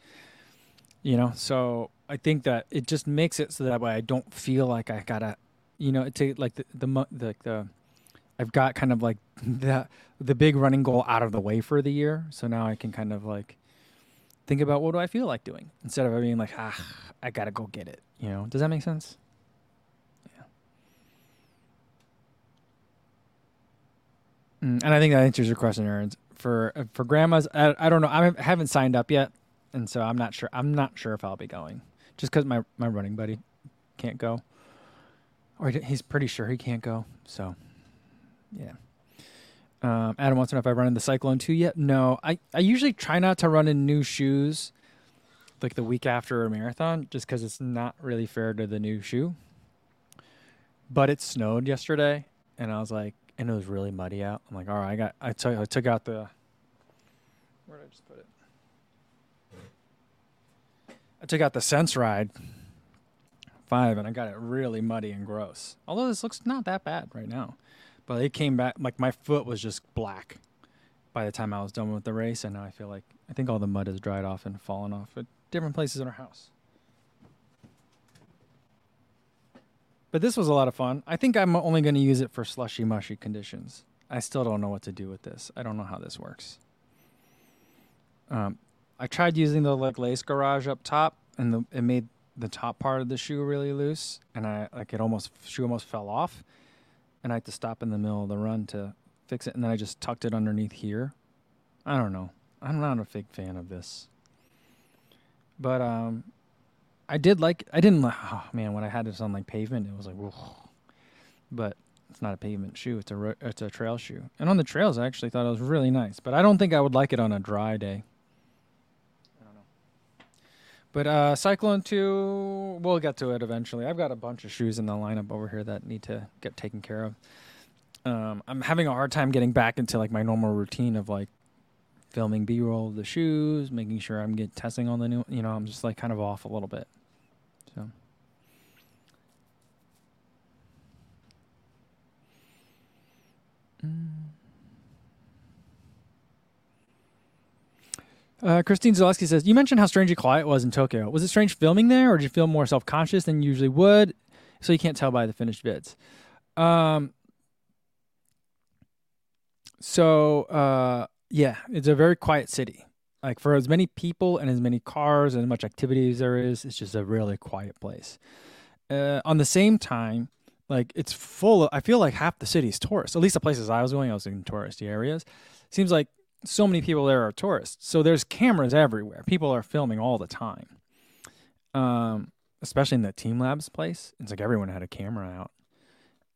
You know, so I think that it just makes it so that way I don't feel like I gotta, you know, to like the the the, the I've got kind of like the the big running goal out of the way for the year. So now I can kind of like think about what do I feel like doing instead of being like, ah, I gotta go get it. You know, does that make sense? Yeah. Mm, and I think that answers your question, Aaron. For for grandmas, I, I don't know. I haven't signed up yet, and so I'm not sure. I'm not sure if I'll be going, just because my my running buddy can't go, or he's pretty sure he can't go. So yeah. Um, Adam wants to know if I run in the Cyclone 2 yet. No, I, I usually try not to run in new shoes like the week after a marathon just because it's not really fair to the new shoe. But it snowed yesterday and I was like, and it was really muddy out. I'm like, all right, I got, I took, I took out the, where did I just put it? I took out the Sense Ride 5 and I got it really muddy and gross. Although this looks not that bad right now. But it came back like my foot was just black by the time I was done with the race, and now I feel like I think all the mud has dried off and fallen off at different places in our house. But this was a lot of fun. I think I'm only going to use it for slushy mushy conditions. I still don't know what to do with this. I don't know how this works. Um, I tried using the like lace garage up top, and the, it made the top part of the shoe really loose, and I like it almost shoe almost fell off and I had to stop in the middle of the run to fix it, and then I just tucked it underneath here. I don't know. I'm not a big fan of this, but um, I did like. I didn't. Oh man, when I had this on like pavement, it was like, whoa. but it's not a pavement shoe. It's a it's a trail shoe, and on the trails, I actually thought it was really nice. But I don't think I would like it on a dry day. But uh, Cyclone 2, we'll get to it eventually. I've got a bunch of shoes in the lineup over here that need to get taken care of. Um, I'm having a hard time getting back into like my normal routine of like filming B-roll of the shoes, making sure I'm get testing on the new. You know, I'm just like kind of off a little bit. So. Mm. Uh, Christine Zaleski says, You mentioned how strangely quiet it was in Tokyo. Was it strange filming there, or did you feel more self conscious than you usually would? So you can't tell by the finished vids. Um, so, uh, yeah, it's a very quiet city. Like, for as many people and as many cars and as much activity as there is, it's just a really quiet place. Uh, on the same time, like, it's full of, I feel like half the city is tourists. At least the places I was going, I was in touristy areas. Seems like so many people there are tourists. So there's cameras everywhere. People are filming all the time. Um, especially in the Team Labs place. It's like everyone had a camera out.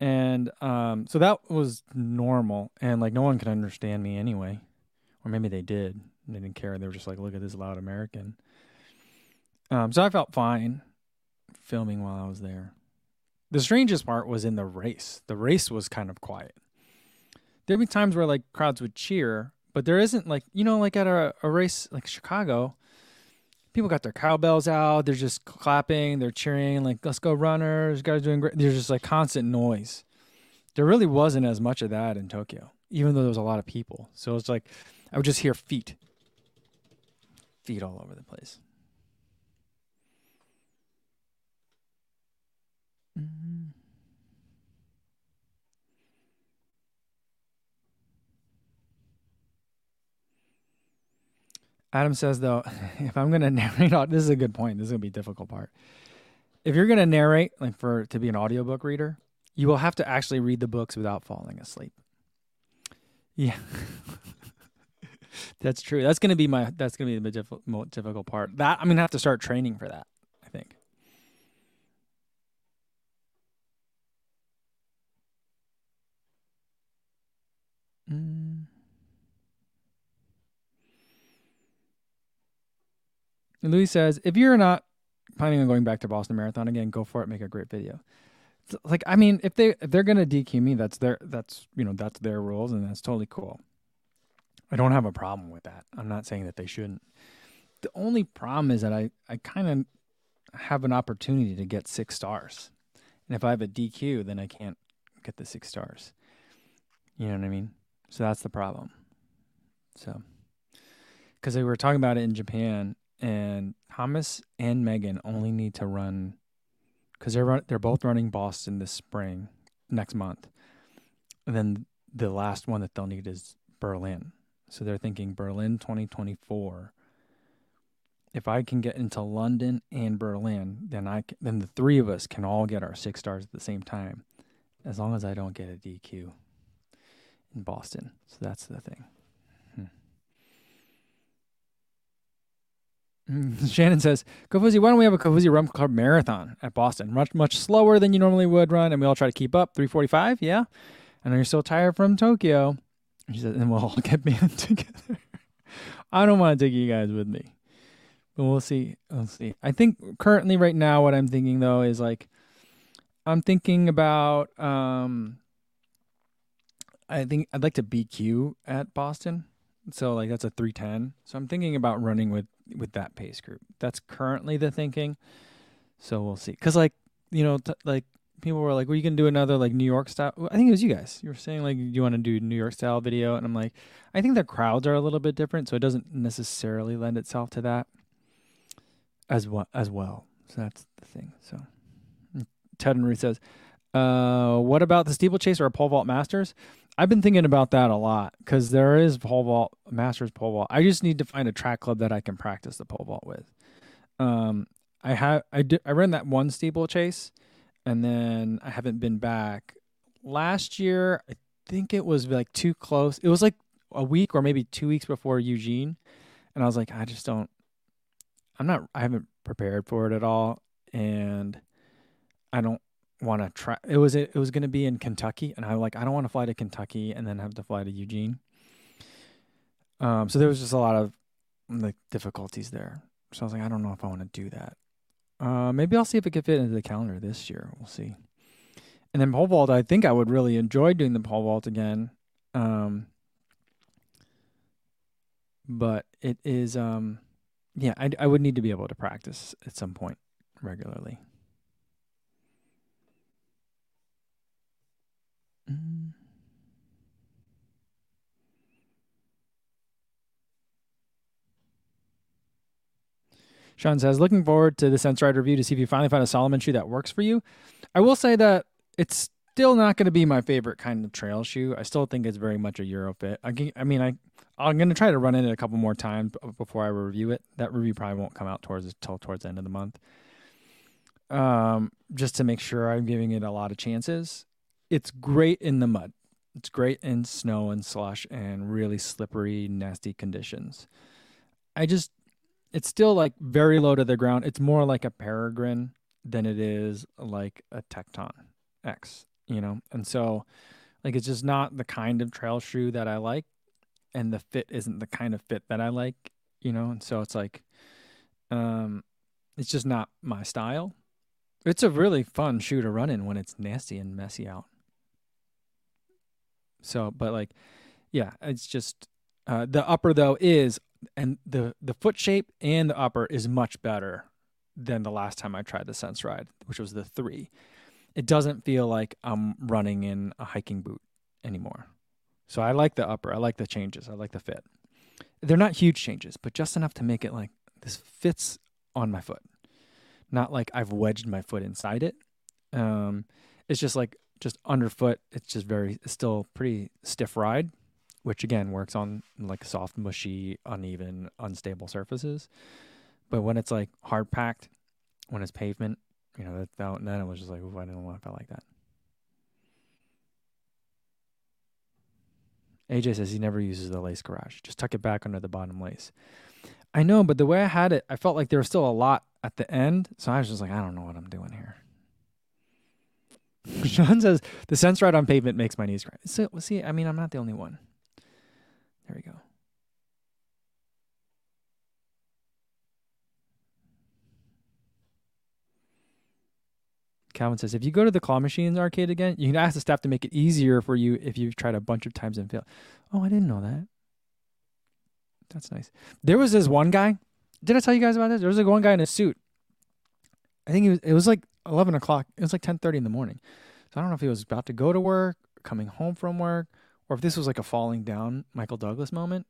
And um, so that was normal. And like no one could understand me anyway. Or maybe they did. They didn't care. They were just like, look at this loud American. Um, so I felt fine filming while I was there. The strangest part was in the race. The race was kind of quiet. There'd be times where like crowds would cheer, but there isn't like you know like at a, a race like Chicago, people got their cowbells out. They're just clapping. They're cheering. Like let's go runners. Guys doing great. There's just like constant noise. There really wasn't as much of that in Tokyo, even though there was a lot of people. So it's like I would just hear feet, feet all over the place. Adam says though, if I'm gonna narrate, this is a good point. This is gonna be a difficult part. If you're gonna narrate, like for to be an audiobook reader, You will have to actually read the books without falling asleep. Yeah. that's true. That's going to be my that's going to be the most difficult part. That I'm going to have to start training for that, I think. Mm. And Louis says, if you're not planning on going back to Boston Marathon again, go for it. Make a great video. It's like, I mean, if they if they're gonna DQ me, that's their that's you know that's their rules, and that's totally cool. I don't have a problem with that. I'm not saying that they shouldn't. The only problem is that I I kind of have an opportunity to get six stars, and if I have a DQ, then I can't get the six stars. You know what I mean? So that's the problem. So, because they were talking about it in Japan, and Thomas and Meaghan only need to run because they're run, they're both running Boston this spring next month. And then the last one that they'll need is Berlin. So they're thinking Berlin 2024. If I can get into London and Berlin, then I can, then the three of us can all get our six stars at the same time, as long as I don't get a DQ in Boston. So that's the thing. Shannon says, Kofuzi, why don't we have a Kofuzi Run Club marathon at Boston? Much, much slower than you normally would run, and we all try to keep up. 345, yeah? And you're so tired from Tokyo. She says, and we'll all get banned together. I don't want to take you guys with me. But we'll see. We'll see. I think currently right now what I'm thinking though is like I'm thinking about um I think I'd like to BQ at Boston. So like that's a 310. So I'm thinking about running with with that pace group. That's currently the thinking. So we'll see. Cuz like, you know, t- like people were like, "Well, you can do another like New York style." I think it was you guys. You were saying like you want to do New York style video, and I'm like, I think the crowds are a little bit different, so it doesn't necessarily lend itself to that as well as well. So that's the thing. So Ted and Ruth says, uh, "What about the steeplechase or a pole vault masters?" I've been thinking about that a lot because there is pole vault masters pole vault. I just need to find a track club that I can practice the pole vault with. Um, I have I did I ran that one steeplechase, and then I haven't been back. Last year, I think it was like too close. It was like a week or maybe two weeks before Eugene, and I was like, I just don't. I'm not. I haven't prepared for it at all, and I don't want to try. It was it was going to be in Kentucky, and I'm like, I don't want to fly to Kentucky and then have to fly to Eugene. Um, so there was just a lot of like difficulties there. So I was like, I don't know if I want to do that. Uh, maybe I'll see if it can fit into the calendar this year. We'll see. And then pole vault, I think I would really enjoy doing the pole vault again. Um, but it is, um, yeah, I, I would need to be able to practice at some point regularly. Mm. Sean says, looking forward to the Sense-Ride review to see if you finally find a Salomon shoe that works for you. I will say that it's still not going to be my favorite kind of trail shoe. I still think it's very much a Euro fit. I, I mean, I I'm going to try to run it a couple more times before I review it. That review probably won't come out towards until towards the end of the month. Um, just to make sure I'm giving it a lot of chances it's great in the mud. It's great in snow and slush and really slippery, nasty conditions. I just, it's still like very low to the ground. It's more like a Peregrine than it is like a Tecton X, you know? And so, like, it's just not the kind of trail shoe that I like. And the fit isn't the kind of fit that I like, you know? And so it's like, um, it's just not my style. It's a really fun shoe to run in when it's nasty and messy out. So, but like, yeah, it's just uh, the upper though is and the the foot shape and the upper is much better than the last time I tried the Sense-Ride, which was the three. It doesn't feel like I'm running in a hiking boot anymore. So I like the upper. I like the changes. I like the fit. They're not huge changes, but just enough to make it like this fits on my foot. Not like I've wedged my foot inside it. Um, it's just like just underfoot, it's just very it's still pretty stiff ride, which again works on like soft, mushy, uneven, unstable surfaces. But when it's like hard packed, when it's pavement, you know, that, that then it was just like, ooh, I didn't want to like that. AJ says he never uses the lace garage. Just tuck it back under the bottom lace. I know, but the way I had it, I felt like there was still a lot at the end. So I was just like, I don't know what I'm doing here. Sean says the sense ride on pavement makes my knees cry. So see, I mean, I'm not the only one. There we go. Calvin says, if you go to the claw machines arcade again, you can ask the staff to make it easier for you if you've tried a bunch of times and failed. Oh, I didn't know that. That's nice. There was this one guy. Did I tell you guys about this? There was like one guy in a suit. I think it was, it was like 11 o'clock. It was like 10:30 in the morning. So I don't know if he was about to go to work, coming home from work, or if this was like a falling down Michael Douglas moment.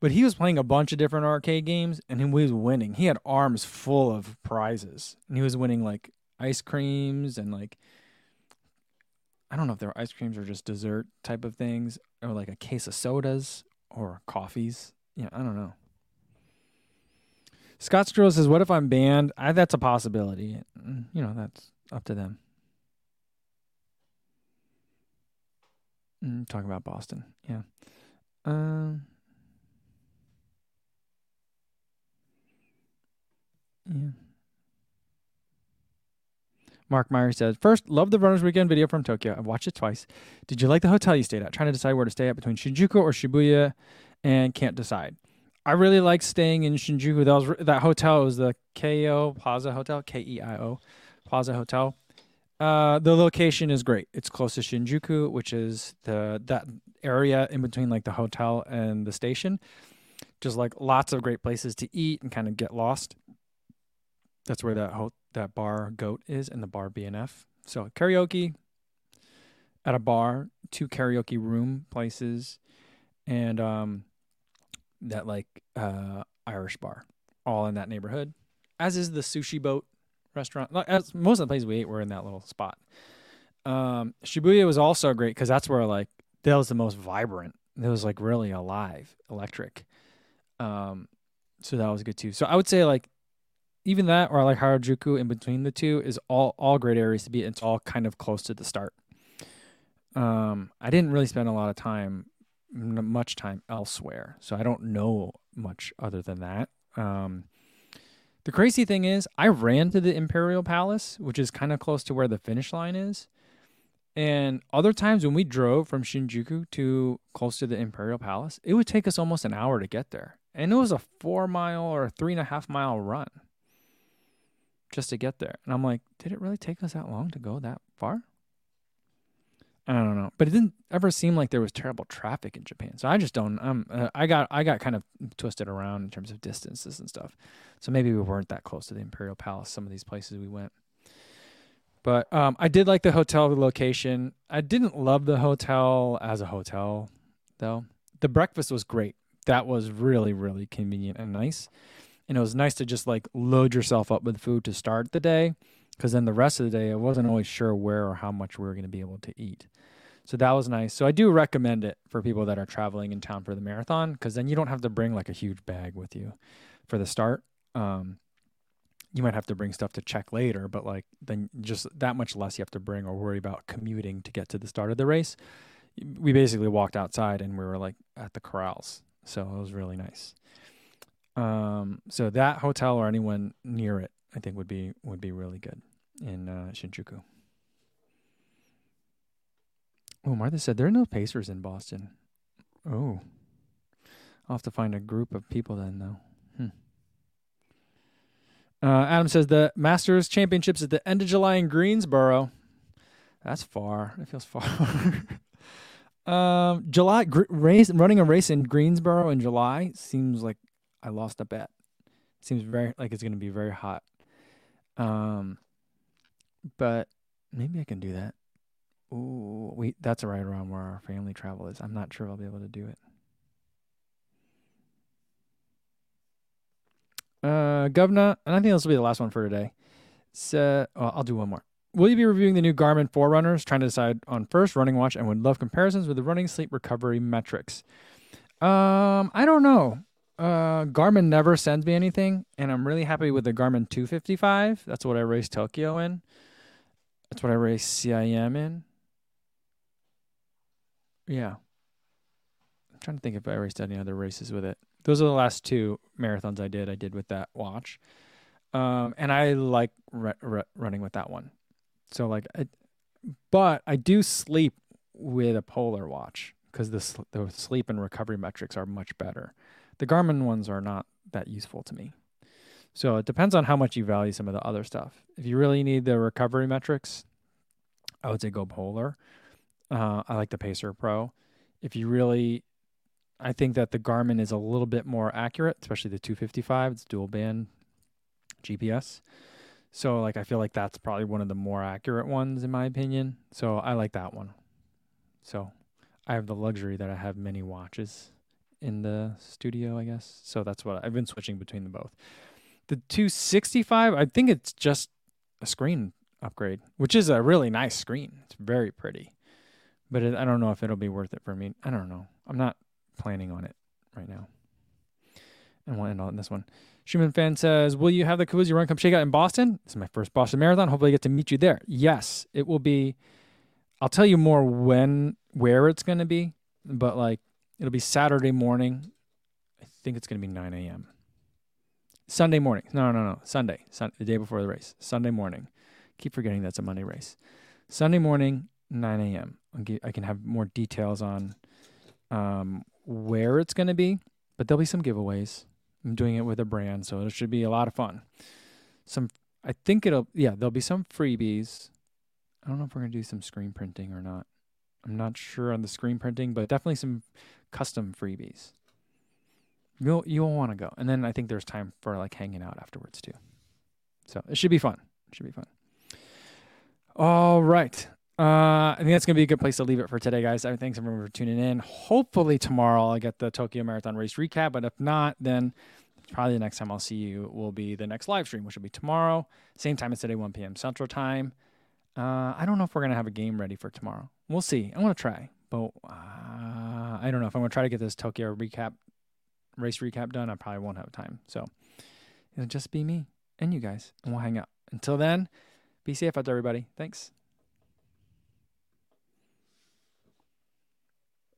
But he was playing a bunch of different arcade games and he was winning. He had arms full of prizes. And he was winning like ice creams and like I don't know if they're ice creams or just dessert type of things or like a case of sodas or coffees. Yeah, I don't know. Scott Stroh says, "What if I'm banned?" I, that's a possibility. You know, that's up to them. Mm, talking about Boston, yeah. Um, Yeah. Mark Meyer says, First, love the Runners Weekend video from Tokyo. I've watched it twice. Did you like the hotel you stayed at? Trying to decide where to stay at between Shinjuku or Shibuya and can't decide. I really like staying in Shinjuku. That was that hotel was the Keio Plaza Hotel, K E I O Plaza Hotel. Uh, the location is great. It's close to Shinjuku, which is the that area in between like the hotel and the station. Just like lots of great places to eat and kind of get lost. That's where that ho- that bar Goat is, and the bar BNF. So karaoke at a bar, two karaoke room places, and um, that like uh Irish bar, all in that neighborhood. As is the sushi boat restaurant. As most of the places we ate were in that little spot. Um, Shibuya was also great because that's where like that was the most vibrant. It was like really alive, electric. Um, so that was good too. So I would say like even that or like Harajuku in between the two is all all great areas to be. It's all kind of close to the start. Um, I didn't really spend a lot of time, much time elsewhere, so I don't know much other than that. Um, the crazy thing is, I ran to the Imperial Palace, which is kind of close to where the finish line is. And other times when we drove from Shinjuku to close to the Imperial Palace, it would take us almost an hour to get there. And it was a four mile or three and a half mile run just to get there. And I'm like, did it really take us that long to go that far? I don't know, but it didn't ever seem like there was terrible traffic in Japan. So I just don't. Um, uh, I got I got kind of twisted around in terms of distances and stuff. So maybe we weren't that close to the Imperial Palace. Some of these places we went, but um, I did like the hotel location. I didn't love the hotel as a hotel, though. The breakfast was great. That was really really convenient and nice and it was nice to just like load yourself up with food to start the day because then the rest of the day I wasn't always sure where or how much we were going to be able to eat. So that was nice. So I do recommend it for people that are traveling in town for the marathon because then you don't have to bring like a huge bag with you for the start. Um, you might have to bring stuff to check later, but like then just that much less you have to bring or worry about commuting to get to the start of the race. We basically walked outside and we were like at the corrals. So it was really nice. Um, so that hotel or anyone near it, I think would be would be really good in uh, Shinjuku. Oh, Martha said there are no Pacers in Boston. Oh, I'll have to find a group of people then, though. Hmm. Uh, Adam says the Masters Championships at the end of July in Greensboro. That's far. It feels far. um, July gr- race running a race in Greensboro in July seems like I lost a bet. Seems very like it's going to be very hot. Um, but maybe I can do that. Ooh, we that's right around where our family travel is. I'm not sure I'll be able to do it. Uh, Governor, and I think this will be the last one for today. So I'll do one more. Will you be reviewing the new Garmin Forerunners? Trying to decide on first running watch, and would love comparisons with the running sleep recovery metrics. Um, I don't know uh, Garmin never sends me anything, and I'm really happy with the Garmin 255. That's what I race Tokyo in. That's what I race CIM in. Yeah, I'm trying to think if I raced any other races with it. Those are the last two marathons I did. I did with that watch, um, and I like re- re- running with that one. So like, I, but I do sleep with a Polar watch because the sl- the sleep and recovery metrics are much better. The Garmin ones are not that useful to me. So it depends on how much you value some of the other stuff. If you really need the recovery metrics, I would say go Polar. Uh, I like the Pacer Pro. If you really, I think that the Garmin is a little bit more accurate, especially the 255. It's dual band GPS. So like I feel like that's probably one of the more accurate ones in my opinion. So I like that one. So I have the luxury that I have many watches in the studio, I guess. So that's what I've been switching between the both. The 265, I think it's just a screen upgrade, which is a really nice screen. It's very pretty. But it, I don't know if it'll be worth it for me. I don't know. I'm not planning on it right now. And we'll end on this one. Schumann fan says, Will you have the Kofuzi Run Club Shakeout in Boston? This is my first Boston Marathon. Hopefully, I get to meet you there. Yes, it will be. I'll tell you more when, where it's going to be, but like it'll be Saturday morning. I think it's going to be 9 a.m. Sunday morning. No, no, no. Sunday. Sun- the day before the race. Sunday morning. Keep forgetting that's a Monday race. Sunday morning, 9 a.m. I can have more details on um, where it's going to be, but there'll be some giveaways. I'm doing it with a brand, so it should be a lot of fun. Some, I think it'll, yeah, there'll be some freebies. I don't know if we're going to do some screen printing or not. I'm not sure on the screen printing, but definitely some custom freebies. You'll you'll want to go, and then I think there's time for like hanging out afterwards too. So it should be fun. It should be fun. All right. Uh, I think that's gonna be a good place to leave it for today, guys. Thanks everyone for tuning in. Hopefully tomorrow I'll get the Tokyo Marathon race recap, but if not, then probably the next time I'll see you will be the next live stream, which will be tomorrow, same time as today, 1 p.m. Central Time. Uh, I don't know if we're gonna have a game ready for tomorrow. We'll see. I want to try, but uh, I don't know if I'm gonna try to get this Tokyo recap race recap done. I probably won't have time, so it'll just be me and you guys, and we'll hang out. Until then, be safe out there, everybody. Thanks.